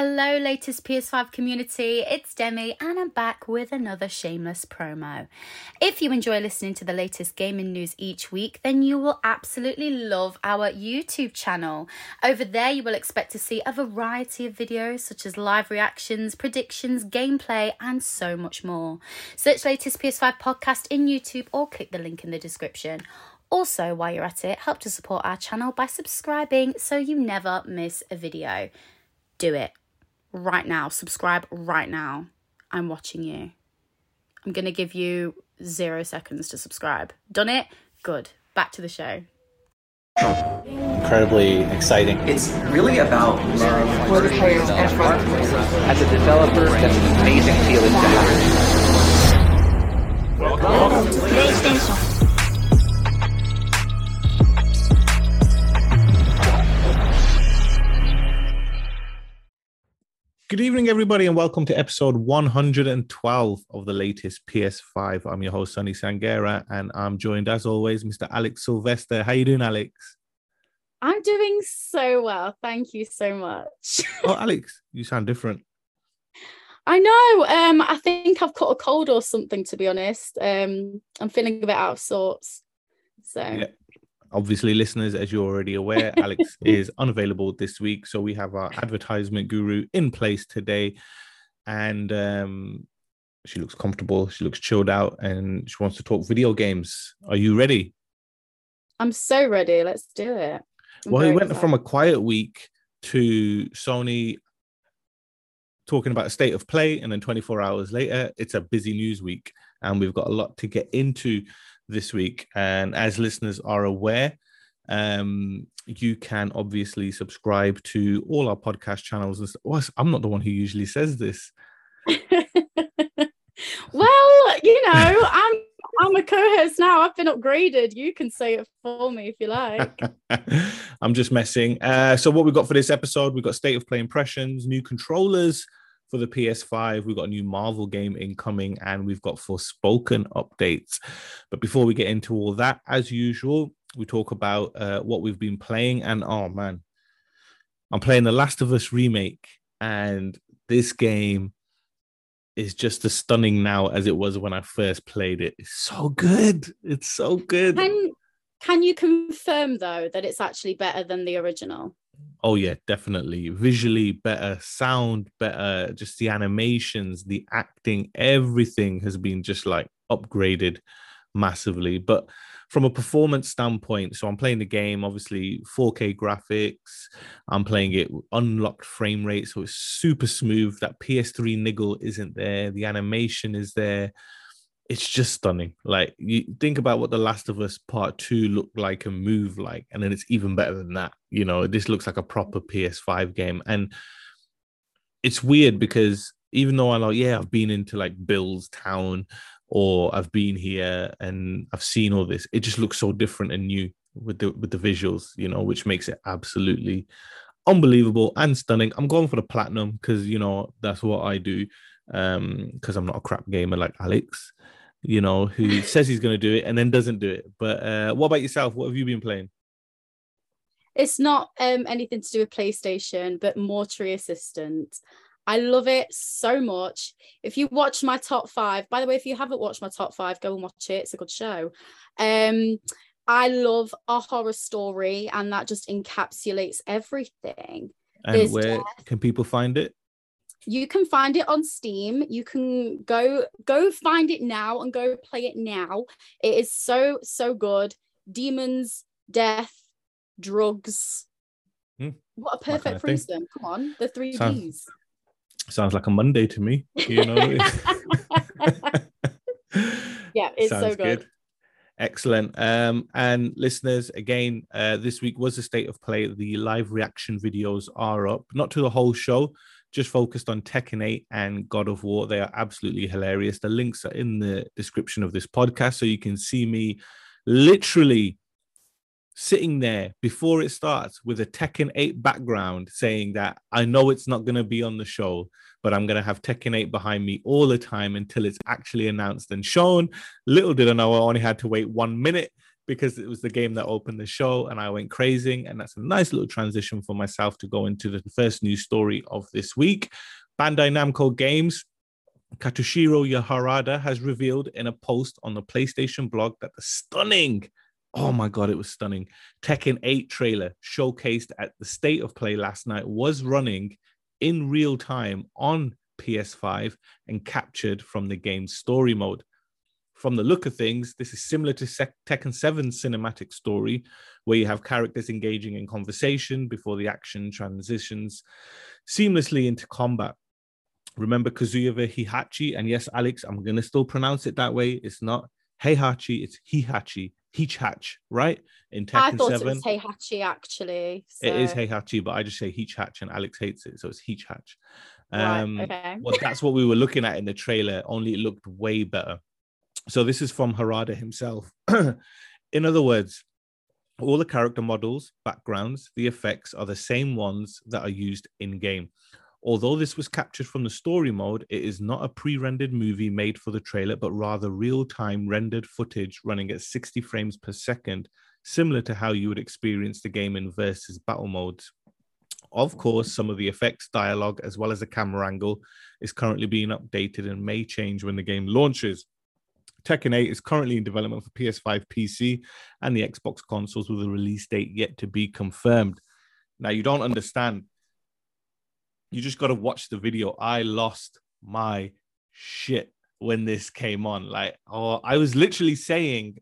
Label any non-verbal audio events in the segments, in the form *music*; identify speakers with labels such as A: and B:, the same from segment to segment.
A: Hello, latest PS5 community. It's Demi, and I'm back with another shameless promo. If you enjoy listening to the latest gaming news each week, then you will absolutely love our YouTube channel. Over there, you will expect to see a variety of videos such as live reactions, predictions, gameplay, and so much more. Search latest PS5 podcast in YouTube or click the link in the description. Also, while you're at it, help to support our channel by subscribing so you never miss a video do it right now. Subscribe right now. I'm watching you. I'm going to give you zero seconds to subscribe. Done it? Good. Back to the show.
B: Incredibly exciting.
C: It's really about love.
D: For the players and for the players.
E: As a developer, that's an amazing feeling to have.
D: Welcome to PlayStation.
B: Good evening, everybody, and welcome to episode 112 of the latest PS5. I'm your host, Sonny Sangera, and I'm joined, as always, Mr. Alex Sylvester. How you doing, Alex?
A: I'm doing so well. Thank you so much. *laughs*
B: oh, Alex, you sound different.
A: I know. Um, I think I've caught a cold or something, to be honest. Um, I'm feeling a bit out of sorts. So
B: yeah obviously, listeners, as you're already aware, *laughs* Alex is unavailable this week. So we have our advertisement guru in place today. And um, she looks comfortable. She looks chilled out and she wants to talk video games. Are you ready?
A: I'm so ready. Let's do it.
B: I'm well, we went excited. from a quiet week to Sony talking about a state of play. And then 24 hours later, it's a busy news week. And we've got a lot to get into this week. And as listeners are aware, um, you can obviously subscribe to all our podcast channels. And well, I'm not the one who usually says this. *laughs*
A: well, you know, I'm I'm a co-host now. I've been upgraded. You can say it for me if you like. *laughs*
B: I'm just messing. Uh, so what we've got for this episode, we've got state of play impressions, new controllers, for the PS5. We've got a new Marvel game incoming and we've got Forspoken updates. But before we get into all that, as usual, we talk about uh, what we've been playing. And oh man, I'm playing The Last of Us remake, and this game is just as stunning now as it was when I first played it. It's so good. It's so good.
A: Can, can you confirm though that it's actually better than the original?
B: Oh yeah, definitely. Visually better, sound better, just the animations, the acting, everything has been just like upgraded massively. But from a performance standpoint, so I'm playing the game, obviously 4K graphics. I'm playing it unlocked frame rate, so it's super smooth. That PS3 niggle isn't there. The animation is there it's just stunning. Like you think about what The Last of Us Part Two looked like and move like, and then it's even better than that. You know, this looks like a proper PS5 game, and it's weird because even though I like, yeah, I've been into like Bill's Town or I've been here and I've seen all this, it just looks so different and new with the with the visuals, you know, which makes it absolutely unbelievable and stunning. I'm going for the platinum because you know that's what I do um because I'm not a crap gamer like Alex you know, who says he's going to do it and then doesn't do it. But uh, what about yourself? What have you been playing?
A: It's not um, anything to do with PlayStation, but Mortuary Assistant. I love it so much. If you watch my top five, by the way, if you haven't watched my top five, go and watch it. It's a good show. Um, I love a horror story, and that just encapsulates everything.
B: And There's where death. can people find it?
A: You can find it on steam you can go go find it now and go play it now it is so so good demons death drugs hmm. what a perfect threesome come on the three sounds, d's
B: sounds like a monday to me you know *laughs* *laughs*
A: yeah it's sounds so good. good.
B: Excellent. Um, and listeners, again, uh, this week was a state of play. The live reaction videos are up, not to the whole show, just focused on Tekken 8 and God of War. They are absolutely hilarious. The links are in the description of this podcast, so you can see me literally sitting there before it starts with a Tekken 8 background saying that I know it's not going to be on the show, but I'm going to have Tekken 8 behind me all the time until it's actually announced and shown. Little did I know I only had to wait one minute because it was the game that opened the show and I went crazy. And that's a nice little transition for myself to go into the first news story of this week. Bandai Namco Games Katsuhiro Yaharada has revealed in a post on the PlayStation blog that the stunning, oh my god, it was stunning, Tekken 8 trailer showcased at the state of play last night was running in real time on PS5 and captured from the game's story mode. From the look of things, this is similar to Tekken 7's cinematic story, where you have characters engaging in conversation before the action transitions seamlessly into combat remember Kazuya Hihachi. And yes, Alex, I'm gonna still pronounce it that way. It's not Heihachi, it's Hihachi, Hichhatch, right? In Tekken
F: I thought
B: 7.
F: it was Heihachi actually.
B: It is
F: so-
B: Heihachi, but I just say Hichhatch and Alex hates it, so it's Hichhatch.
F: Right,
B: Um,
F: okay.
B: well, that's what we were looking at in the trailer, only it looked way better. So this is from Harada himself. *clears throat* in other words, all the character models, backgrounds, the effects are the same ones that are used in game. Although this was captured from the story mode, it is not a pre rendered movie made for the trailer, but rather real time rendered footage running at 60 frames per second, similar to how you would experience the game in versus battle modes. Of course, some of the effects, dialogue, as well as the camera angle is currently being updated and may change when the game launches. Tekken 8 is currently in development for PS5, PC, and the Xbox consoles with a release date yet to be confirmed. Now, you don't understand. You just got to watch the video. I lost my shit when this came on. Like, oh, I was literally saying,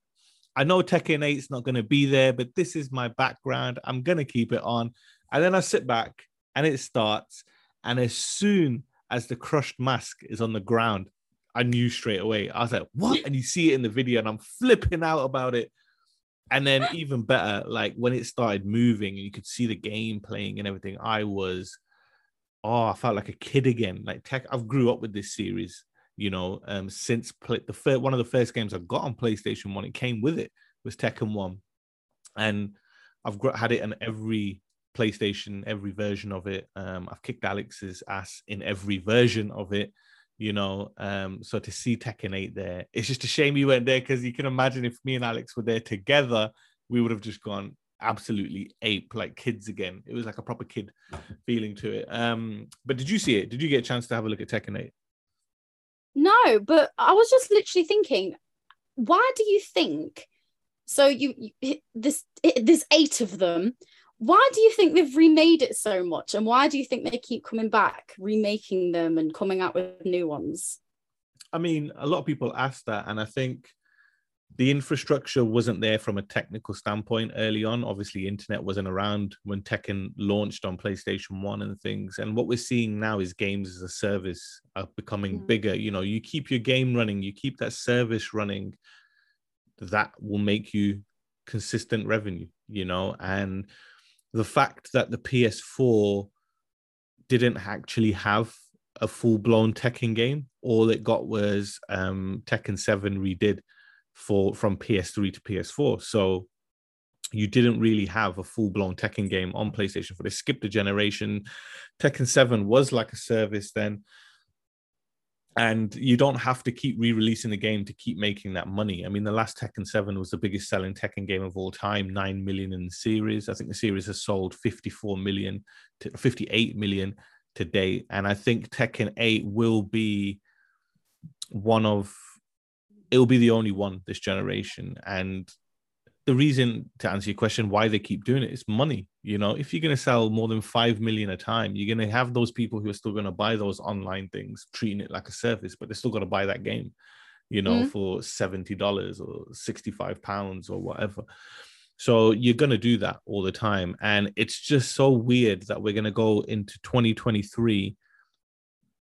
B: I know Tekken 8 is not going to be there, but this is my background. I'm going to keep it on. And then I sit back and it starts. And as soon as the crushed mask is on the ground, I knew straight away. I was like, what? And you see it in the video, and I'm flipping out about it. And then, even better, like when it started moving and you could see the game playing and everything, I was, oh, I felt like a kid again. Like tech, I've grew up with this series, you know, um, since play, the first one of the first games I got on PlayStation One, it came with it was Tekken One, and I've had it in every PlayStation, every version of it. Um, I've kicked Alex's ass in every version of it, you know. Um, so to see Tekken 8 there, it's just a shame you weren't there because you can imagine if me and Alex were there together, we would have just gone absolutely ape like kids again. It was like a proper kid feeling to it. Um, but did you see it? Did you get a chance to have a look at Tekken 8?
F: No, but I was just literally thinking, why do you think? So you, you this there's eight of them. Why do you think they've remade it so much, and why do you think they keep coming back, remaking them, and coming out with new ones?
B: I mean, a lot of people ask that, and I think the infrastructure wasn't there from a technical standpoint early on. Obviously, internet wasn't around when Tekken launched on PlayStation One and things. And what we're seeing now is games as a service are becoming
F: Mm.
B: bigger. You know, you keep your game running, you keep that service running, that will make you consistent revenue. You know, and the fact that the PS4 didn't actually have a full blown Tekken game. All it got was um, Tekken 7 redid for from PS3 to PS4. So you didn't really have a full blown Tekken game on PlayStation 4. They skipped a generation. Tekken 7 was like a service then. And you don't have to keep re releasing the game to keep making that money. I mean, the last Tekken 7 was the biggest selling Tekken game of all time, 9 million in the series. I think the series has sold 54 million to 58 million to date. And I think Tekken 8 will be one of it'll be the only one this generation. And the reason to answer your question why they keep doing it is money. You know, if you're gonna sell more than five million a time, you're gonna have those people who are still gonna buy those online things, treating it like a service, but they're still gonna buy that game, you know,
F: Mhm.
B: for seventy dollars or sixty-five pounds or whatever. So you're gonna do that all the time, and it's just so weird that we're gonna go into 2023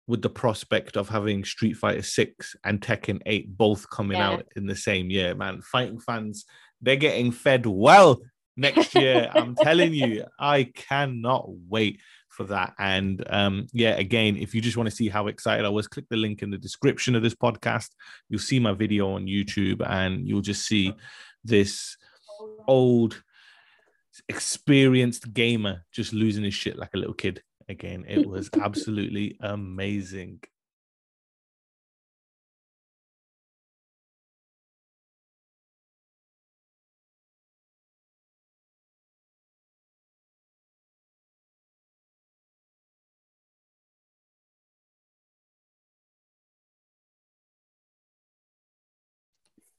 B: with the prospect of having Street Fighter 6 and Tekken 8 both coming
F: Yeah.
B: out in the same year, man. Fighting fans, they're getting fed well next *laughs* year. I'm telling you, I cannot wait for that. And um, yeah, again, if you just want to see how excited I was, click the link in the description of this podcast. You'll see my video on YouTube and you'll just see this old experienced gamer just losing his shit like a little kid again. It was absolutely amazing.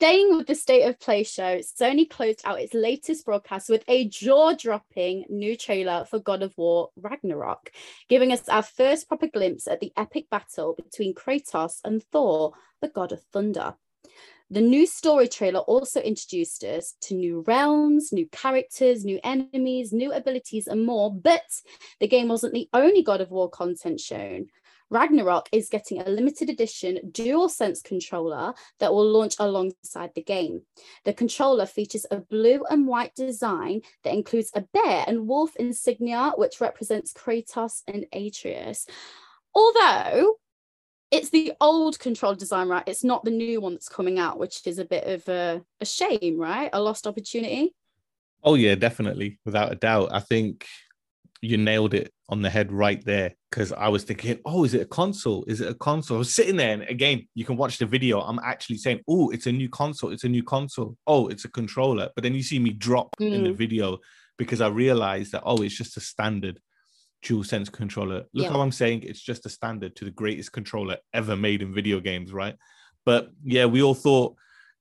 A: Staying with the State of Play show, Sony closed out its latest broadcast with a jaw dropping new trailer for God of War Ragnarok, giving us our first proper glimpse at the epic battle between Kratos and Thor, the god of thunder. The new story trailer also introduced us to new realms, new characters, new enemies, new abilities, and more. But the game wasn't the only God of War content shown. Ragnarok is getting a limited edition dual sense controller that will launch alongside the game. The controller features a blue and white design that includes a bear and wolf insignia, which represents Kratos and Atreus. Although it's the old control design, right? It's not the new one that's coming out, which is a bit of a, a shame, right? A lost opportunity.
B: Oh yeah, definitely, without a doubt. I think you nailed it on the head right there because I was thinking, oh, is it a console? Is it a console? I was sitting there, and again, you can watch the video. I'm actually saying, oh, it's a new console. It's a new console. Oh, it's a controller. But then you see me drop mm. in the mm. video because I realized that oh, it's just a standard dual sense controller. Look yeah. how I'm saying it's just a standard to the greatest controller ever made in video games, right? But yeah, we all thought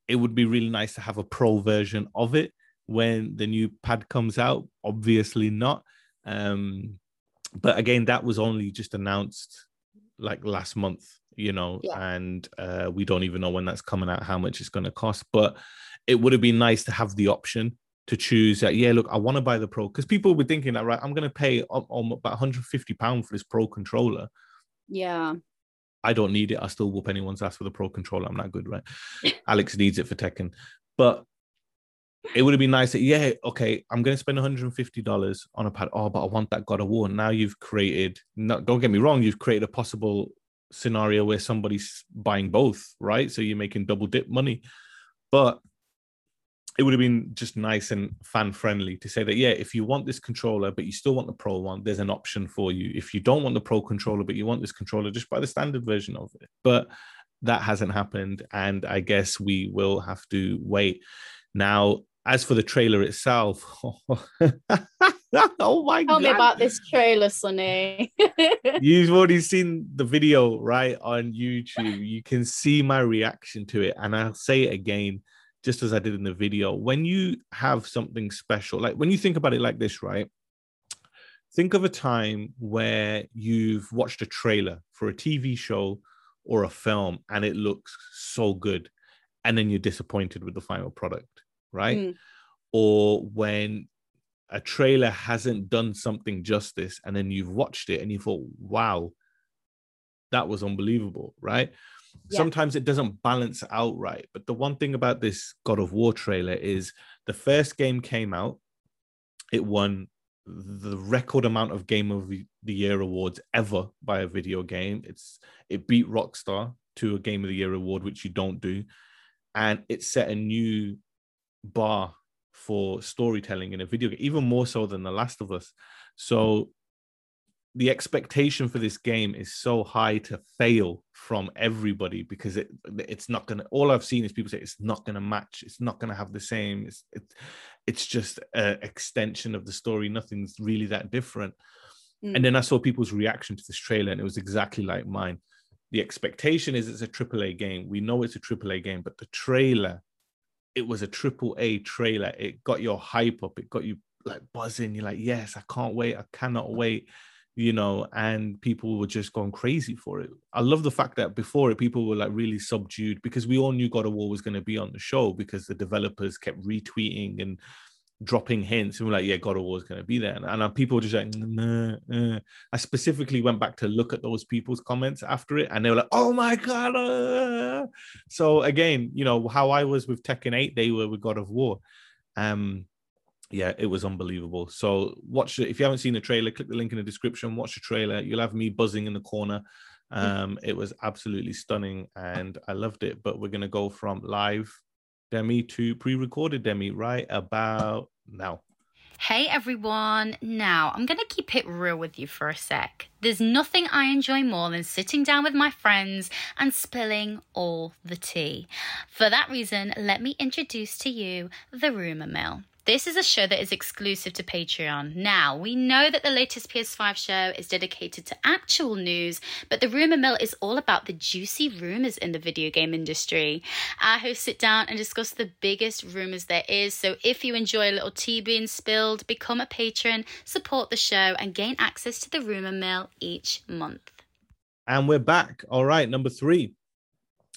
B: it would be really nice to have a pro version of it when the new pad comes out. Obviously not. Um, but again, that was only just announced like last month, you know, yeah. and uh, we don't even know when that's coming out, how much it's going to cost. But it would have been nice to have the option to choose that. Yeah, look, I want to buy the pro because people were thinking that, right? I'm going to pay um, um, about 150 pound for this pro controller.
A: Yeah.
B: I don't need it. I still whoop anyone's ass with a pro controller. I'm not good, right? Alex needs it for Tekken, but it would have been nice that yeah, okay, I'm going to spend 150 dollars on a pad. Oh, but I want that God of War. Now you've created. Not, don't get me wrong. You've created a possible scenario where somebody's buying both, right? So you're making double dip money, but it would have been just nice and fan friendly to say that yeah if you want this controller but you still want the pro one there's an option for you if you don't want the pro controller but you want this controller just buy the standard version of it but that hasn't happened and i guess we will have to wait now as for the trailer itself, *laughs* oh, my
A: Tell
B: god!
A: Tell me about this trailer, Sonny. *laughs*
B: You've already seen the video, right, on YouTube. You can see my reaction to it, and I'll say it again, just as I did in the video. When you have something special, like when you think about it like this, right? Think of a time where you've watched a trailer for a TV show or a film, and it looks so good, and then you're disappointed with the final product right? Mm. Or when a trailer hasn't done something justice and then you've watched it and you thought, wow, that was unbelievable, right? Yeah. Sometimes it doesn't balance out right. But the one thing about this God of War trailer is the first game came out, it won the record amount of game of the year awards ever by a video game. It's it beat Rockstar to a game of the year award, which you don't do, and it set a new bar for storytelling in a video game, even more so than The Last of Us. So the expectation for this game is so high to fail from everybody because it it's not gonna all I've seen is people say it's not gonna match, it's not gonna have the same, it's it's it's just an extension of the story, nothing's really that different. Mm. And then I saw people's reaction to this trailer, and it was exactly like mine. The expectation is it's a AAA game. We know it's a AAA game, but the trailer it was a triple A trailer. It got your hype up. It got you like buzzing. You're like, yes, I can't wait. I cannot wait. You know, and people were just going crazy for it. I love the fact that before it, people were like really subdued because we all knew God of War was going to be on the show because the developers kept retweeting and dropping hints and we're like, yeah, God of War is going to be there. And, and people were just like, nah, nah. I specifically went back to look at those people's comments after it and they were like, oh my God. Uh. So again, you know, how I was with Tekken 8, they were with God of War. Um, yeah, it was unbelievable. So watch it. If you haven't seen the trailer, click the link in the description, watch the trailer. You'll have me buzzing in the corner. Um, it was absolutely stunning and I loved it. But we're going to go from live Demi to pre-recorded Demi right about now.
A: Hey everyone! Now, I'm going to keep it real with you for a sec. There's nothing I enjoy more than sitting down with my friends and spilling all the tea. For that reason, let me introduce to you the rumour mill.
F: This is a show that is exclusive to Patreon. Now, we know that the latest PS5 show is dedicated to actual news, but the Rumour Mill is all about the juicy rumours in the video game industry. Our hosts sit down and discuss the biggest rumours there is. So if you enjoy a little tea being spilled, become a patron, support the show, and gain access to the Rumour Mill each month.
B: And we're back. All right, number three.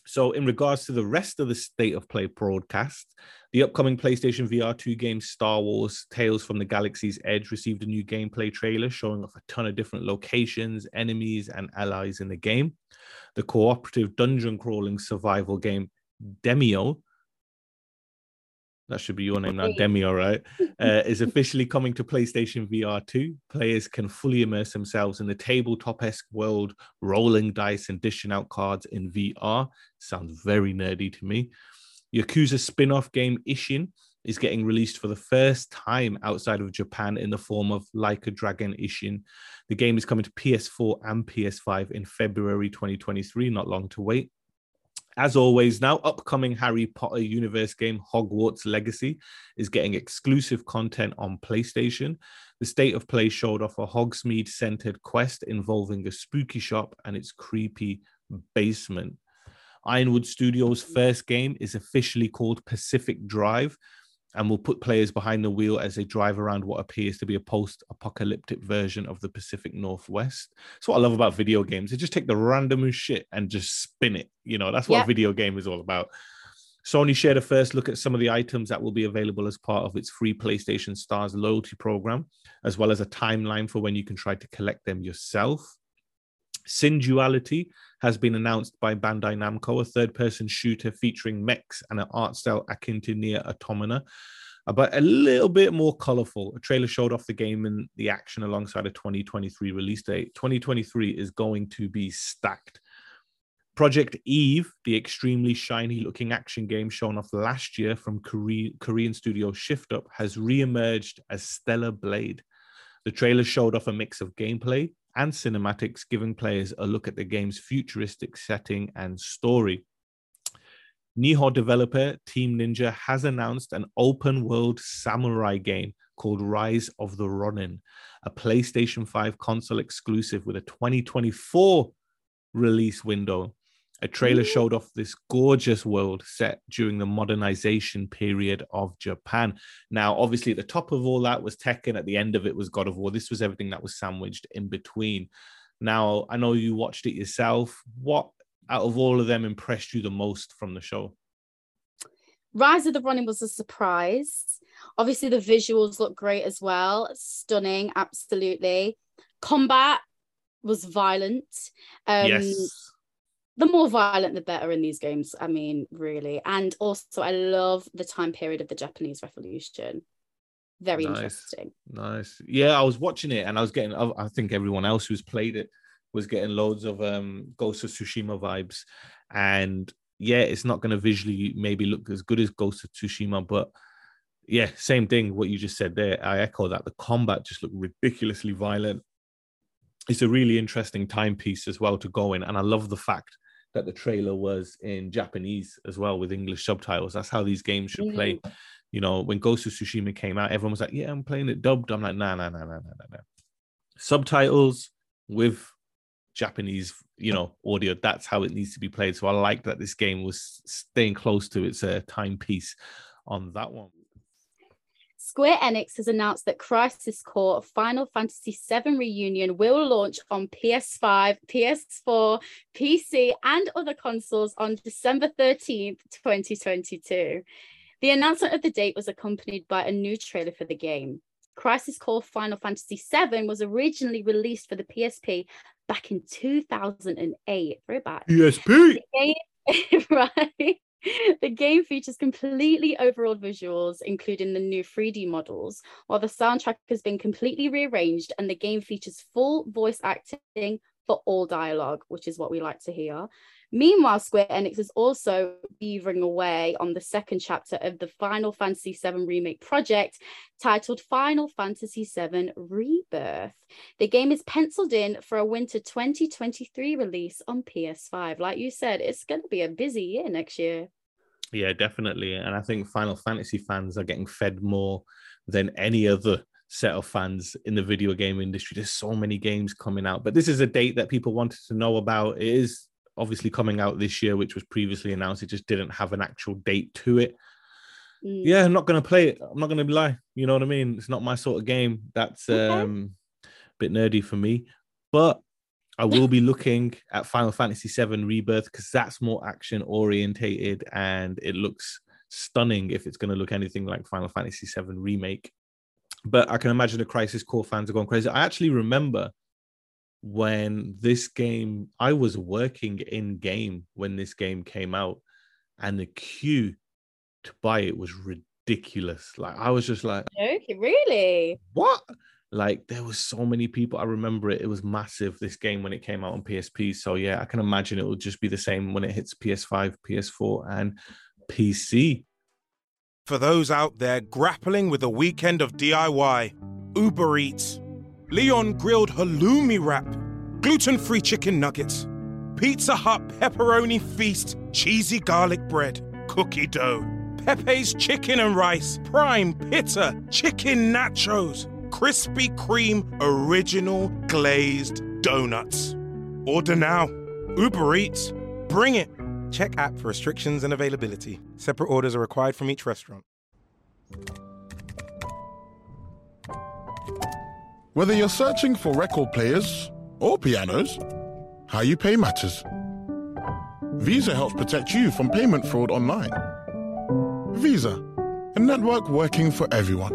B: So, in regards to the rest of the state of play broadcast, the upcoming PlayStation VR 2 game Star Wars Tales from the Galaxy's Edge received a new gameplay trailer showing off a ton of different locations, enemies, and allies in the game. The cooperative dungeon crawling survival game Demeo that should be your name now, Demi, all right, *laughs* Uh, is officially coming to PlayStation VR 2. Players can fully immerse themselves in the tabletop esque world, rolling dice and dishing out cards in VR. Sounds very nerdy to me. Yakuza spin off game Ishin is getting released for the first time outside of Japan in the form of Like a Dragon Ishin. The game is coming to PS4 and PS5 in February 2023, not long to wait. As always, now upcoming Harry Potter universe game Hogwarts Legacy is getting exclusive content on PlayStation. The state of play showed off a Hogsmeade centered quest involving a spooky shop and its creepy basement. Ironwood Studios' first game is officially called Pacific Drive and will put players behind the wheel as they drive around what appears to be a post apocalyptic version of the Pacific Northwest. That's what I love about video games. They just take the random shit and just spin it. You know, that's what a video game is all about. Sony shared a first look at some of the items that will be available as part of its free PlayStation Stars loyalty program, as well as a timeline for when you can try to collect them yourself. Synduality has been announced by Bandai Namco, a third person shooter featuring mechs and an art style akin to Nier Automata, uh, but a little bit more colorful. A trailer showed off the game and the action alongside a 2023 release date. 2023 is going to be stacked. Project Eve, the extremely shiny looking action game shown off last year from Korean, Korean studio Shift Up, has re emerged as Stellar Blade. The trailer showed off a mix of gameplay, and cinematics, giving players a look at the game's futuristic setting and story. Nioh developer Team Ninja has announced an open world samurai game called Rise of the Ronin, a PlayStation 5 console exclusive with a 2024 release window. A trailer showed off this gorgeous world set during the modernization period of Japan. Now, obviously, at the top of all that was Tekken, at the end of it was God of War. This was everything that was sandwiched in between. Now, I know you watched it yourself. What out of all of them impressed you the most from the show?
A: Rise of the Ronin was a surprise. Obviously, the visuals look great as well. Stunning, absolutely. Combat was violent. Um,
B: yes
A: the more violent the better in these games i mean really. And also i love the time period of the japanese revolution. Very
B: nice.
A: interesting.
B: Nice. Yeah i was watching it and i was getting i think everyone else who's played it was getting loads of um ghost of tsushima vibes. And yeah it's not going to visually maybe look as good as ghost of tsushima but yeah same thing what you just said there. I echo that. The combat just looked ridiculously violent. It's a really interesting timepiece as well to go in. And i love the fact that the trailer was in Japanese as well with English subtitles. That's how these games should play.
A: Mm.
B: You know, when Ghost of Tsushima came out, everyone was like, "Yeah, I'm playing it dubbed." I'm like, "Nah, nah, nah, nah, nah, nah, nah." Subtitles with Japanese, you know, audio. That's how it needs to be played. So I like that this game was staying close to its uh, timepiece on that one.
A: Square Enix has announced that Crisis Core Final Fantasy VII Reunion will launch on PS5, PS4, PC, and other consoles on December 13th, 2022. The announcement of the date was accompanied by a new trailer for the game. Crisis Core Final Fantasy VII was originally released for the PSP back in 2008. Throwback.
B: PSP.
A: game, *laughs* right. *laughs* the game features completely overhauled visuals, including the new 3D models, while the soundtrack has been completely rearranged and the game features full voice acting for all dialogue, which is what we like to hear. Meanwhile, Square Enix is also beavering away on the second chapter of the Final Fantasy VII Remake project titled Final Fantasy VII Rebirth. The game is penciled in for a winter 2023 release on PS5. Like you said, it's going to be a busy year next year.
B: Yeah, definitely. And I think Final Fantasy fans are getting fed more than any other set of fans in the video game industry. There's so many games coming out, but this is a date that people wanted to know about. It is obviously coming out this year, which was previously announced. It just didn't have an actual date to it.
A: Mm.
B: Yeah, I'm not gonna play it. I'm not gonna lie. You know what I mean? It's not my sort of game. That's
A: Okay.
B: um a bit nerdy for me. But I will be looking at Final Fantasy VII Rebirth because that's more action orientated and it looks stunning if it's going to look anything like Final Fantasy VII Remake. But I can imagine the Crisis Core fans are going crazy. I actually remember when this game, I was working in game when this game came out, and the queue to buy it was ridiculous. Like, I was just like,
A: Okay, really?
B: what? Like there was so many people. I remember it. It was massive. This game when it came out on PSP. So yeah, I can imagine it will just be the same when it hits PS5, PS4, and PC.
G: For those out there grappling with a weekend of DIY, Uber Eats, Leon grilled halloumi wrap, gluten free chicken nuggets, Pizza Hut pepperoni feast, cheesy garlic bread, cookie dough, Pepe's chicken and rice, prime pizza, chicken nachos, Krispy Kreme original glazed donuts. Order now. Uber Eats. Bring it. Check app for restrictions and availability. Separate orders are required from each restaurant.
H: Whether you're searching for record players or pianos, how you pay matters. Visa helps protect you from payment fraud online. Visa, a network working for everyone.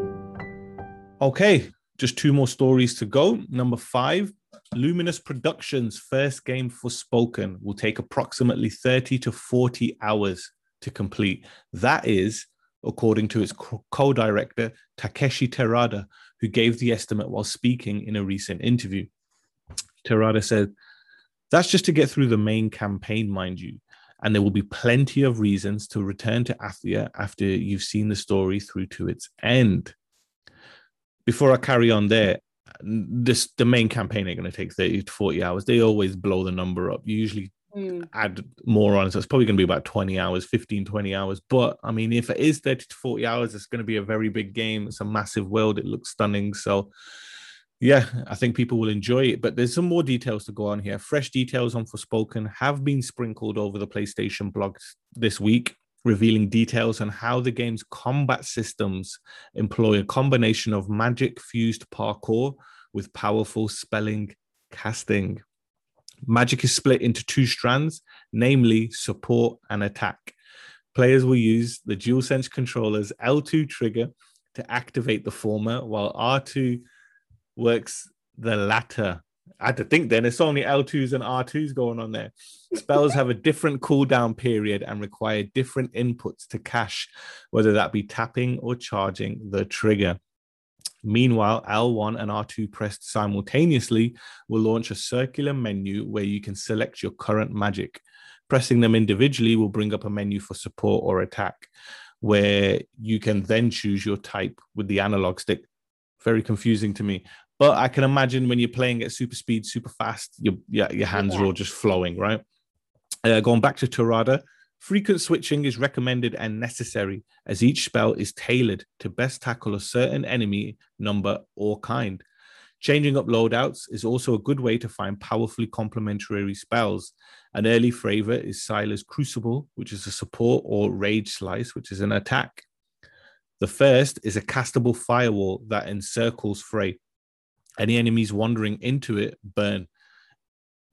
B: Okay, just two more stories to go. Number five, Luminous Productions' first game Forspoken will take approximately 30 to 40 hours to complete. That is, according to its co director, Takeshi Terada, who gave the estimate while speaking in a recent interview. Terada said, That's just to get through the main campaign, mind you. And there will be plenty of reasons to return to Athia after you've seen the story through to its end before I carry on there, this the main campaign ain't going to take 30 to 40 hours. They always blow the number up. Usually
A: Mm.
B: add more on. So it's probably going to be about 20 hours, 15, 20 hours. But I mean, if it is 30 to 40 hours, it's going to be a very big game. It's a massive world. It looks stunning. So yeah, I think people will enjoy it. But there's some more details to go on here. Fresh details on Forspoken have been sprinkled over the PlayStation blogs this week revealing details on how the game's combat systems employ a combination of magic fused parkour with powerful spelling casting. Magic is split into two strands, namely support and attack. Players will use the DualSense controller's L2 trigger to activate the former, while R2 works the latter. I had to think then it's only L2s and R2s going on there. Spells have a different cooldown period and require different inputs to cache, whether that be tapping or charging the trigger. Meanwhile, L1 and R2 pressed simultaneously will launch a circular menu where you can select your current magic. Pressing them individually will bring up a menu for support or attack, where you can then choose your type with the analog stick. Very confusing to me. But I can imagine when you're playing at super speed, super fast, your, your, your hands are all just flowing, right? Uh, going back to Terada, frequent switching is recommended and necessary as each spell is tailored to best tackle a certain enemy, number, or kind. Changing up loadouts is also a good way to find powerfully complementary spells. An early favorite is Sila's Crucible, which is a support, or Rage Slice, which is an attack. The first is a castable firewall that encircles Frey. Any enemies wandering into it burn.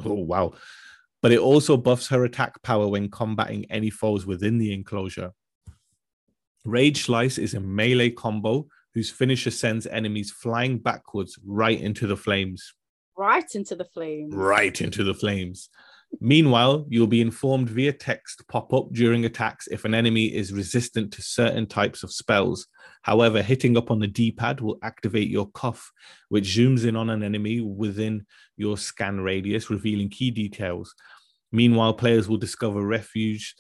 B: Oh, wow. But it also buffs her attack power when combating any foes within the enclosure. Rage Slice is a melee combo whose finisher sends enemies flying backwards right into the flames.
A: Right into the flames.
B: Right into the flames. Meanwhile, you'll be informed via text pop up during attacks if an enemy is resistant to certain types of spells. However, hitting up on the D pad will activate your cuff, which zooms in on an enemy within your scan radius, revealing key details. Meanwhile, players will discover refuge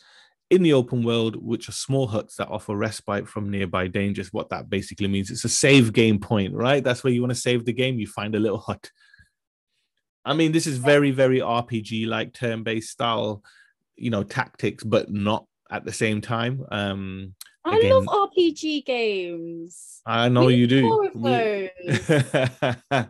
B: in the open world, which are small huts that offer respite from nearby dangers. What that basically means, it's a save game point, right? That's where you want to save the game. You find a little hut. I mean, this is very, very RPG like turn based style, you know, tactics, but not at the same time. Um,
A: I
B: Again-
A: love RPG games.
B: I know
A: We
B: you do.
A: more of
B: We- *laughs* but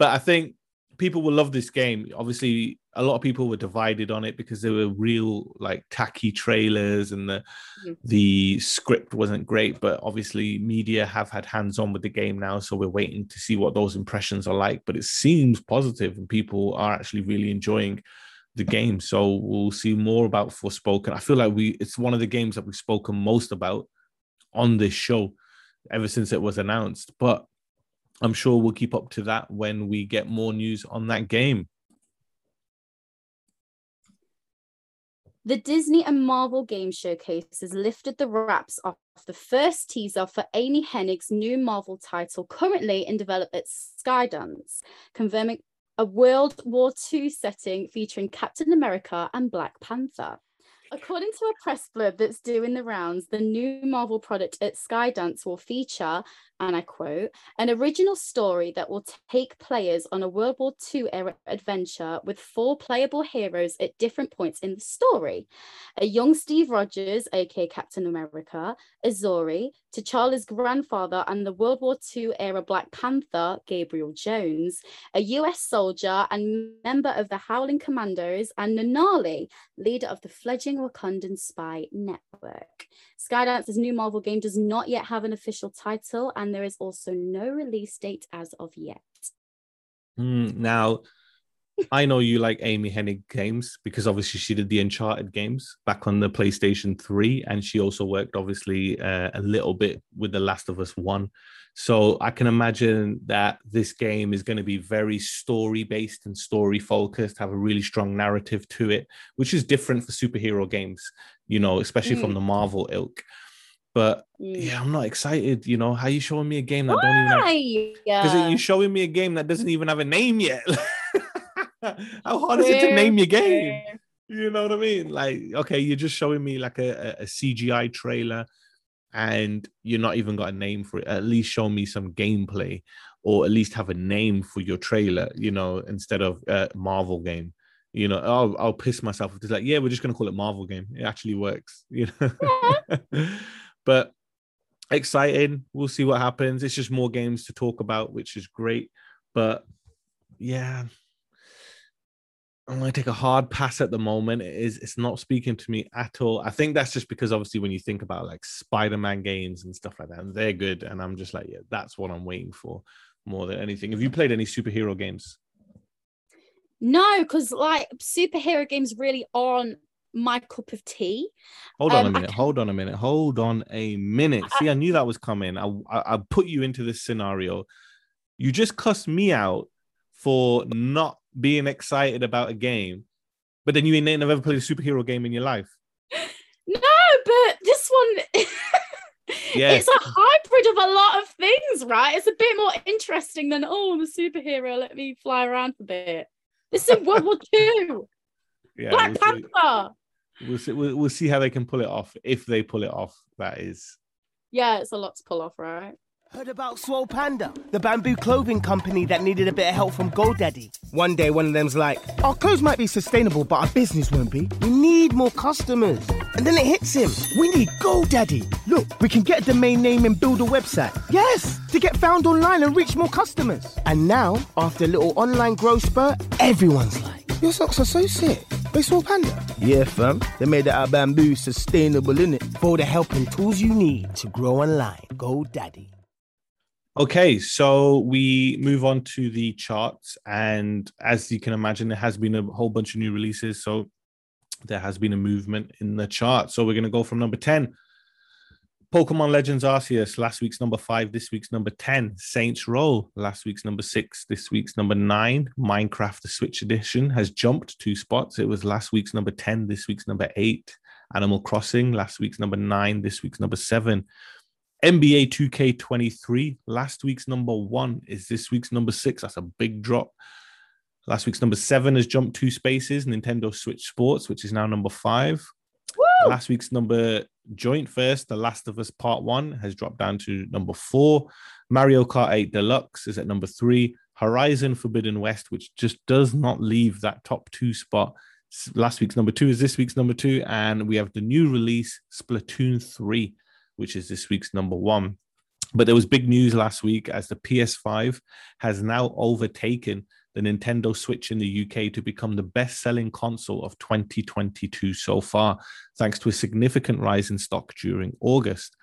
B: I think people will love this game. Obviously, a lot of people were divided on it because there were real like tacky trailers and the
A: Mhm.
B: the script wasn't great. But obviously, media have had hands on with the game now, so we're waiting to see what those impressions are like. But it seems positive, and people are actually really enjoying the game. So we'll see more about Forspoken. I feel like we it's one of the games that we've spoken most about on this show ever since it was announced. But I'm sure we'll keep up to that when we get more news on that game.
A: The Disney and Marvel Game Showcase has lifted the wraps off the first teaser for Amy Hennig's new Marvel title, currently in development at Skydance, confirming a World War II setting featuring Captain America and Black Panther. According to a press blurb that's doing the rounds, the new Marvel product at Skydance will feature, and I quote, an original story that will take players on a World War II era adventure with four playable heroes at different points in the story. A young Steve Rogers, aka Captain America, Azzuri, T'Challa's grandfather and the World War II era Black Panther, Gabriel Jones, a US soldier and member of the Howling Commandos, and Nanali, leader of the fledgling Wakandan spy network. Skydance's new Marvel game does not yet have an official title, and there is also no release date as of yet.
B: Mm, now, I know you like Amy Hennig games because obviously she did the Uncharted games back on the PlayStation 3, and she also worked obviously uh, a little bit with The Last of Us 1. So I can imagine that this game is going to be very story based and story focused, have a really strong narrative to it, which is different for superhero games, you know, especially from
A: Mm.
B: the Marvel ilk. But
A: Mm.
B: yeah, I'm not excited. You know, how you showing me a game that don't even have because
A: Yeah.
B: you're showing me a game that doesn't even have a name yet. *laughs* *laughs* How hard is it to name your game? You know what I mean? Like, okay, you're just showing me like a, a, CGI trailer and you're not even got a name for it. At least show me some gameplay or at least have a name for your trailer, you know, instead of uh, Marvel game. You know, I'll, I'll piss myself if it's like, yeah, we're just going to call it Marvel game. It actually works, *laughs* you know. *laughs* but exciting. We'll see what happens. It's just more games to talk about, which is great. But yeah, I'm gonna take a hard pass at the moment. It is it's not speaking to me at all. I think that's just because obviously when you think about like Spider-Man games and stuff like that, they're good. And I'm just like, yeah, that's what I'm waiting for more than anything. Have you played any superhero games?
A: No, because like superhero games really aren't my cup of tea.
B: Hold on
A: Um,
B: a
A: I
B: minute. Hold on a minute. Hold on a minute. See, I knew that was coming. I, I I put you into this scenario. You just cussed me out for not being excited about a game, but then you ain't never played a superhero game in your life. *laughs*
A: No, but this one *laughs*
B: Yeah.
A: it's a hybrid of a lot of things, right? It's a bit more interesting than oh, I'm a superhero, let me fly around a bit. This is World War *laughs* II.
B: Yeah,
A: Black
B: we'll see,
A: Panther.
B: we'll, see, we'll, we'll see how they can pull it off. If they pull it off, that is.
A: Yeah, it's a lot to pull off, right?
I: Heard about Swole Panda, the bamboo clothing company that needed a bit of help from GoDaddy. One day, one of them's like, Our clothes might be sustainable, but our business won't be. We need more customers. And then it hits him. We need GoDaddy. Look, we can get a domain name and build a website. Yes, to get found online and reach more customers. And now, after a little online growth spurt, everyone's like, Your socks are so sick. They Swole Panda. Yeah, fam. They made of bamboo, sustainable, innit? For all the help and tools you need to grow online. GoDaddy.
B: Okay, so we move on to the charts, and as you can imagine, there has been a whole bunch of new releases. So there has been a movement in the chart. So we're going to go from number 10, Pokemon Legends Arceus, last week's number five, this week's number 10, Saints Row, last week's number six, this week's number nine, Minecraft, the Switch edition has jumped two spots. It was last week's number 10, this week's number eight, Animal Crossing, last week's number nine, this week's number seven. NBA 2K23, last week's number one is this week's number six. That's a big drop. Last week's number seven has jumped two spaces. Nintendo Switch Sports, which is now number five. Last week's number joint first, The Last of Us Part One, has dropped down to number four. Mario Kart 8 Deluxe is at number three. Horizon Forbidden West, which just does not leave that top two spot, Last week's number two is this week's number two, and we have the new release Splatoon 3, which is this week's number one. But there was big news last week as the PS5 has now overtaken the Nintendo Switch in the UK to become the best selling console of 2022 so far, thanks to a significant rise in stock during August.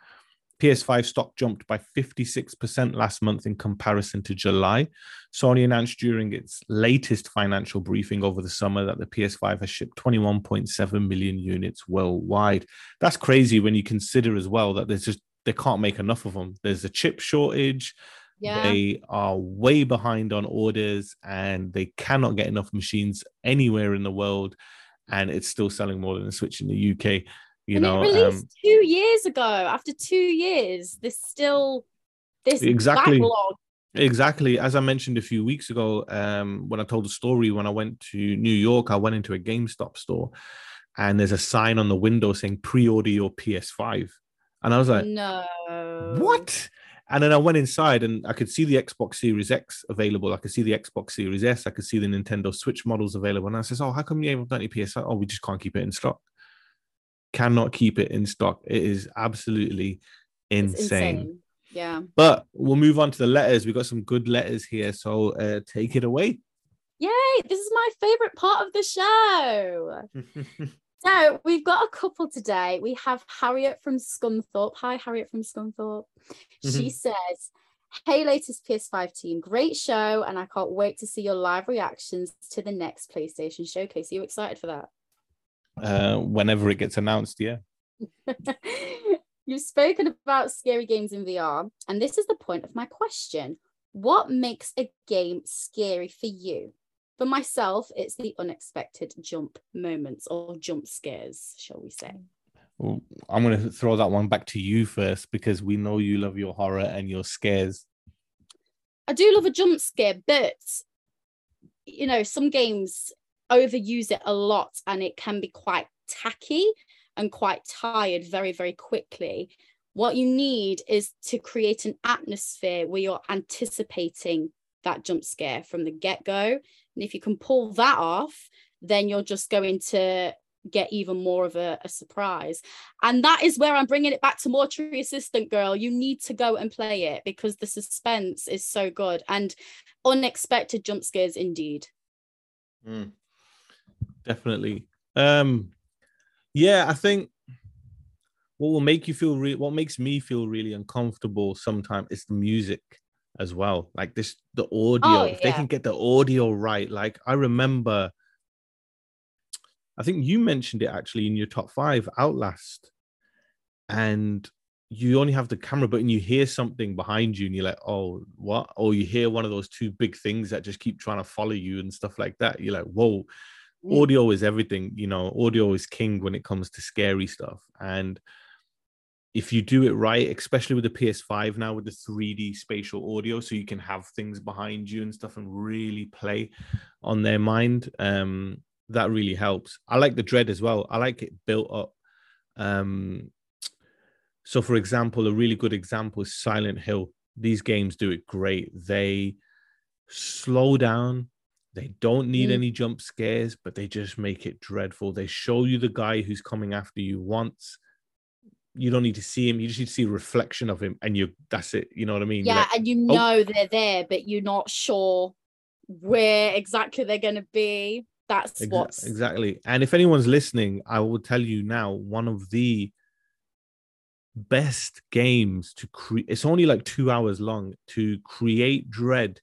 B: PS5 stock jumped by 56% last month in comparison to July. Sony announced during its latest financial briefing over the summer that the PS5 has shipped 21.7 million units worldwide. That's crazy when you consider as well that there's just they can't make enough of them. There's a chip shortage.
A: Yeah.
B: They are way behind on orders and they cannot get enough machines anywhere in the world. And it's still selling more than the Switch in the UK. You
A: and
B: know,
A: it released
B: um,
A: two years ago. After two years, there's still this
B: Exactly.
A: backlog.
B: Exactly. As I mentioned a few weeks ago, um, when I told the story, when I went to New York, I went into a GameStop store and there's a sign on the window saying pre order your PS5. And I was like,
A: no.
B: what? And then I went inside and I could see the Xbox Series X available. I could see the Xbox Series S. I could see the Nintendo Switch models available. And I says, Oh, how come you haven't done any PS5? Oh, we just can't keep it in stock. Cannot keep it in stock. It is absolutely
A: It's
B: insane.
A: Yeah.
B: But we'll move on to the letters. We've got some good letters here. So uh, take it away.
A: Yay! This is my favorite part of the show. *laughs* So we've got a couple today. We have Harriet from Scunthorpe. Hi, Harriet from Scunthorpe. She says, Hey, latest PS5 team, great show, and I can't wait to see your live reactions to the next PlayStation showcase. Are you excited for that?
B: Uh, whenever it gets announced, yeah. *laughs*
A: You've spoken about scary games in VR, and this is the point of my question. What makes a game scary for you? For myself, it's the unexpected jump moments or jump scares, shall we say.
B: Well, I'm going to throw that one back to you first because we know you love your horror and your scares.
A: I do love a jump scare, but you know, some games overuse it a lot and it can be quite tacky and quite tired very, very quickly. What you need is to create an atmosphere where you're anticipating that jump scare from the get go. And if you can pull that off, then you're just going to get even more of a, a surprise. And that is where I'm bringing it back to Mortuary Assistant Girl. You need to go and play it because the suspense is so good and unexpected jump scares indeed. Hmm.
B: Definitely. Um, yeah, I think what will make you feel re- what makes me feel really uncomfortable sometimes is the music as well. Like this, the audio.
A: Oh,
B: if they can get the audio right, like I remember, I think you mentioned it actually in your top five, Outlast, and you only have the camera, but and you hear something behind you, and you're like, "Oh, what?" Or you hear one of those two big things that just keep trying to follow you and stuff like that. You're like, "Whoa." Audio is everything you know audio is king when it comes to scary stuff. And if you do it right especially with the ps5 now with the 3d spatial audio so you can have things behind you and stuff and really play on their mind um that really helps. I like the dread as well. I like it built up um so for example a really good example is silent hill. These games do it great. They slow down they don't need
A: Mm.
B: any jump scares, but they just make it dreadful. They show you the guy who's coming after you once. You don't need to see him. You just need to see a reflection of him, and you that's it. You know what I mean?
A: Yeah,
B: like,
A: and you
B: "Oh."
A: know they're there, but you're not sure where exactly they're going to be. That's what's
B: exactly. And if anyone's listening, I will tell you now one of the best games to create. It's only like two hours long to create dread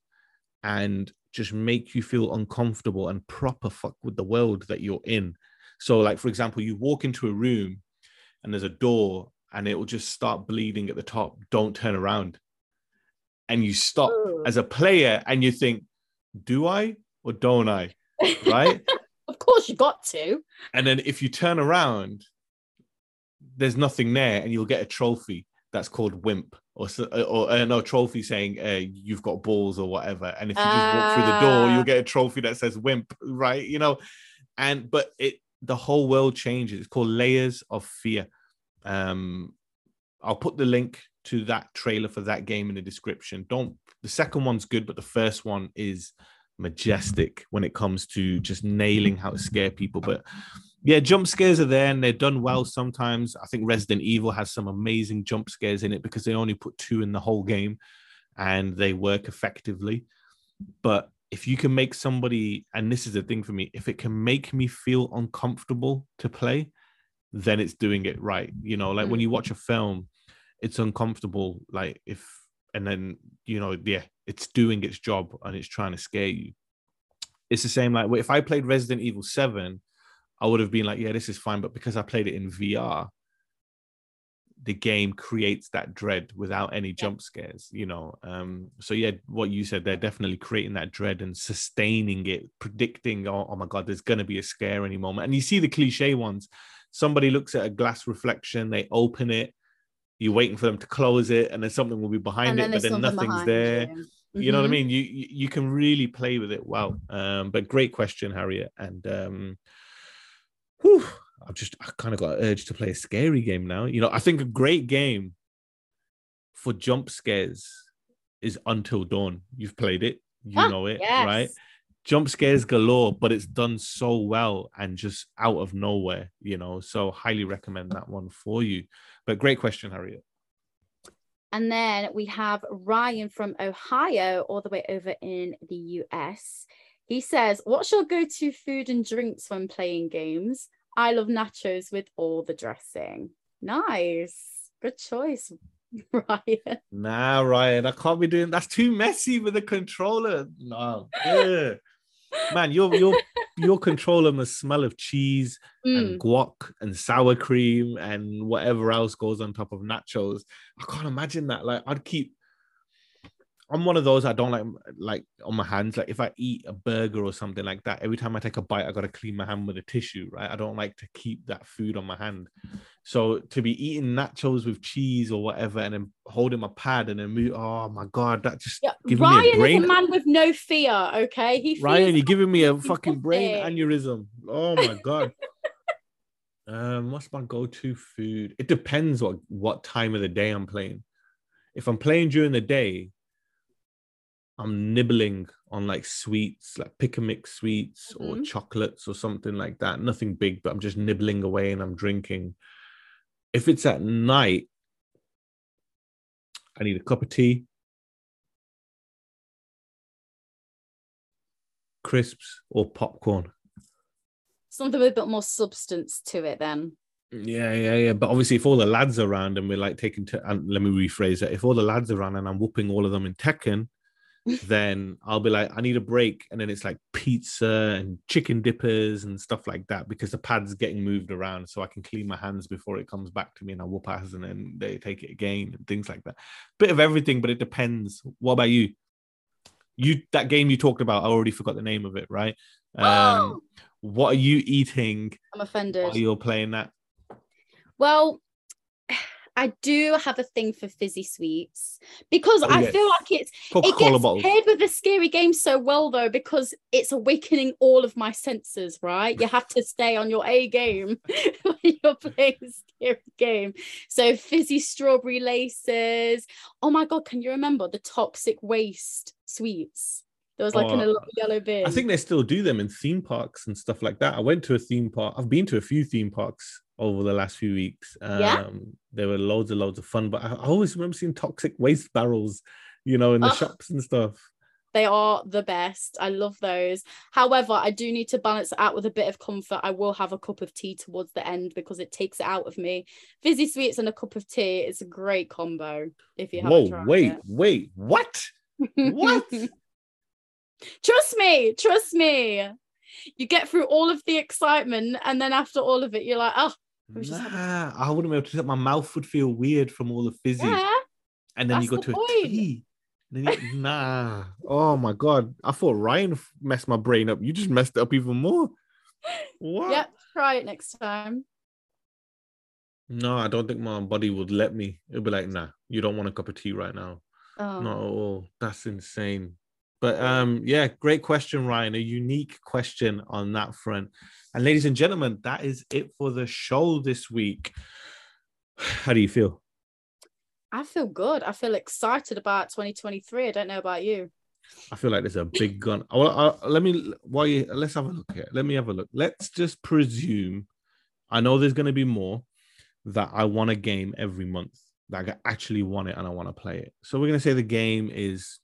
B: and just make you feel uncomfortable and proper fuck with the world that you're in. So, like for example, you walk into a room and there's a door and it will just start bleeding at the top. Don't turn around. And you stop
A: Ugh.
B: as a player and you think, do I or don't I? Right. *laughs*
A: of course you got to.
B: And then if you turn around, there's nothing there, and you'll get a trophy that's called Wimp, or so- or uh, no trophy saying uh, you've got balls or whatever. And if you just walk through the door,
A: Ah.
B: you'll get a trophy that says Wimp, right? You know, and but it the whole world changes. It's called Layers of Fear. Um, I'll put the link to that trailer for that game in the description. Don't the second one's good, but the first one is majestic when it comes to just nailing how to scare people. But yeah, jump scares are there and they're done well sometimes. I think Resident Evil has some amazing jump scares in it because they only put two in the whole game and they work effectively. But if you can make somebody, and this is the thing for me, if it can make me feel uncomfortable to play, then it's doing it right. You know, like when mm. you watch a film, it's uncomfortable. Like if, and then, you know, yeah, it's doing its job and it's trying to scare you. It's the same like if I played Resident Evil 7, I would have been like, yeah, this is fine. But because I played it in VR, the game creates that dread without any jump scares, you know. Um, so yeah, what you said, they're definitely creating that dread and sustaining it, predicting, oh, oh my god, there's gonna be a scare any moment. And you see the cliche ones. Somebody looks at a glass reflection, they open it, you're waiting for them to close it, and then something will be behind it, but then nothing's there.
A: you.
B: You know what I
A: Mhm.
B: mean? You you you can really play with it well. Um, but great question, Harriet. And um, whew, I've just I kind of got an urge to play a scary game now. You know, I think a great game for jump scares is Until Dawn. You've played it, you
A: Ah,
B: know it, right? Jump scares galore, but it's done so well and just out of nowhere, you know. So highly recommend that one for you. But great question, Harriet.
A: And then we have Ryan from Ohio, all the way over in the US. He says, What's your go to food and drinks when playing games? I love nachos with all the dressing. Nice. Good choice, *laughs* Ryan.
B: Nah, Ryan, I can't be doing that's too messy with the controller. No, man, your your your controller must smell of cheese
A: Mm.
B: and guac and sour cream and whatever else goes on top of nachos. I can't imagine that. Like, I'd keep. I'm one of those I don't like like on my hands. Like if I eat a burger or something like that, every time I take a bite, I gotta clean my hand with a tissue, right? I don't like to keep that food on my hand. So to be eating nachos with cheese or whatever, and then holding my pad and then move, oh my god, that just
A: Yeah,
B: giving me a brain.
A: is a man with no fear, okay? He
B: Ryan, you're giving me a fucking brain aneurysm. Oh my god. *laughs* um, what's my go-to food? It depends what what time of the day I'm playing. If I'm playing during the day, I'm nibbling on like sweets, like pick a mix sweets or
A: Mhm.
B: chocolates or something like that. Nothing big, but I'm just nibbling away and I'm drinking. If it's at night, I need a cup of tea, crisps, or popcorn.
A: something with a bit more substance to it then.
B: Yeah, yeah, yeah. But obviously, if all the lads are around and we're like taking, to, and let me rephrase it. If all the lads are around and I'm whooping all of them in Tekken, then I'll be like, I need a break. And then it's like pizza and chicken dippers and stuff like that because the pad's getting moved around so I can clean my hands before it comes back to me and I whoop ass and then they take it again and things like that. Bit of everything, but it depends. What about you? You that game you talked about, I already forgot the name of it, right? Um, what are you eating
A: I'm offended.
B: while you're playing that?
A: Well, I do have a thing for fizzy sweets because
B: Oh,
A: I
B: yes.
A: feel like it's it
B: Coca-Cola
A: gets
B: bottles.
A: paired with the scary game so well though because it's awakening all of my senses. Right, you have to stay on your A game *laughs* when you're playing a scary game. So fizzy strawberry laces. Oh my god, can you remember the toxic waste sweets? There was like in a
B: Oh,
A: little yellow bin.
B: I think they still do them in theme parks and stuff like that. I went to a theme park. I've been to a few theme parks over the last few weeks. Um,
A: Yeah?
B: There were loads and loads of fun, but I, I always remember seeing toxic waste barrels, you know, in the shops and stuff.
A: They are the best. I love those. However, I do need to balance it out with a bit of comfort. I will have a cup of tea towards the end because it takes it out of me. Fizzy sweets and a cup of tea it's a great combo if you haven't
B: Whoa,
A: tried
B: wait,
A: it.
B: wait, what? What? *laughs*
A: trust me, trust me. You get through all of the excitement, and then after all of it, you're like, oh, I having-
B: Nah, I wouldn't be able to. My mouth would feel weird from all the fizzy,
A: yeah.
B: and then you go
A: that's
B: to
A: the
B: a tea. and Then you, *laughs* nah. Oh my god! I thought Ryan messed my brain up. You just messed it up even more. What?
A: Yep, try it next time.
B: No, I don't think my body would let me. It'd be like, nah, you don't want a cup of tea right now.
A: Oh.
B: Not at all. That's insane. But um, yeah, great question, Ryan. A unique question on that front. And ladies and gentlemen, that is it for the show this week. How do you feel?
A: I feel good. I feel excited about 2023. I don't know about you.
B: I feel like there's a big gun. Well, I, let me while you let's have a look here. Let me have a look. Let's just presume. I know there's going to be more that I want a game every month that I actually want it and I want to play it. So we're going to say the game is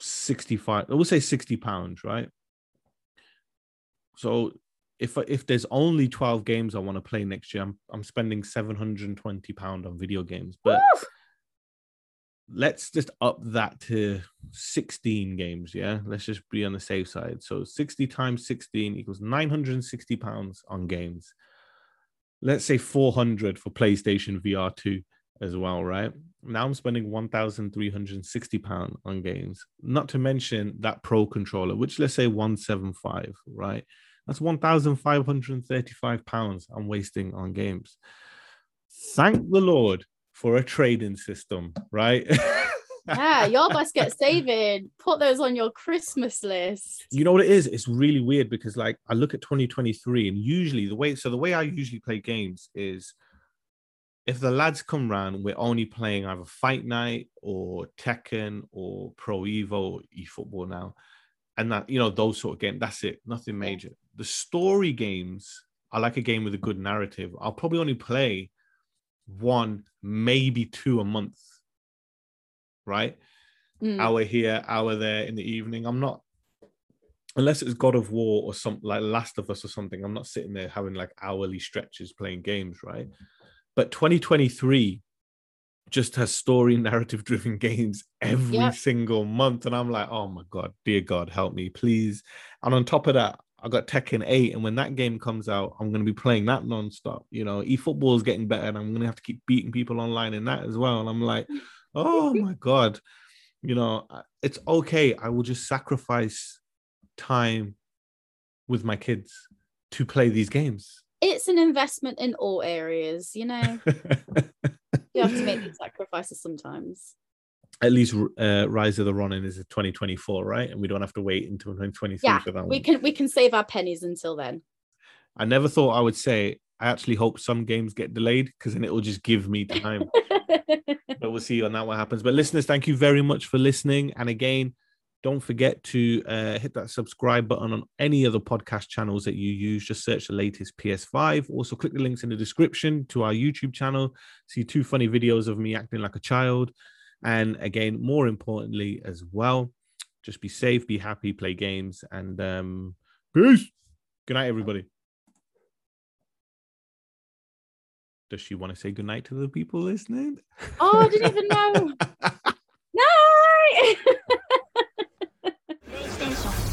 B: 65. I will say 60 pounds, right? So if if there's only 12 games I want to play next year, I'm I'm spending 720 pound on video games. But Woo! let's just up that to 16 games. Yeah, let's just be on the safe side. So 60 times 16 equals 960 pounds on games. Let's say 400 for PlayStation VR 2 as well, right? Now I'm spending 1,360 pound on games. Not to mention that Pro controller, which let's say 175, right? That's 1,535 pounds I'm wasting on games. Thank the Lord for a trading system, right? *laughs*
A: yeah, y'all must get saving. Put those on your Christmas list.
B: You know what it is? It's really weird because like I look at 2023 and usually the way so the way I usually play games is if the lads come round, we're only playing either Fight Night or Tekken or Pro Evo eFootball now. And that, you know, those sort of games, that's it, nothing major. The story games, I like a game with a good narrative. I'll probably only play one, maybe two a month, right? Mm. Hour here, hour there in the evening. I'm not, unless it's God of War or something like Last of Us or something, I'm not sitting there having like hourly stretches playing games, right? But 2023 just has story narrative driven *laughs* games every yep. single month. And I'm like, oh my God, dear God, help me, please. And on top of that, I got Tekken 8, and when that game comes out, I'm going to be playing that nonstop. You know, eFootball is getting better, and I'm going to have to keep beating people online in that as well. And I'm like, oh *laughs* my God, you know, it's okay. I will just sacrifice time with my kids to play these games.
A: It's an investment in all areas, you know. *laughs* you have to make these sacrifices sometimes
B: at least uh, Rise of the Ronin is 2024, right? And we don't have to wait until 2023
A: yeah,
B: for that
A: we one. can we can save our pennies until then.
B: I never thought I would say I actually hope some games get delayed because then it will just give me time. *laughs* but we'll see on that what happens. But listeners, thank you very much for listening. And again, don't forget to uh, hit that subscribe button on any other podcast channels that you use. Just search the latest PS5. Also, click the links in the description to our YouTube channel. See two funny videos of me acting like a child. And again, more importantly, as well, just be safe, be happy, play games, and um, peace. Good night, everybody. Does she want to say good night to the people listening?
A: Oh, I didn't even know. *laughs* *laughs* 있어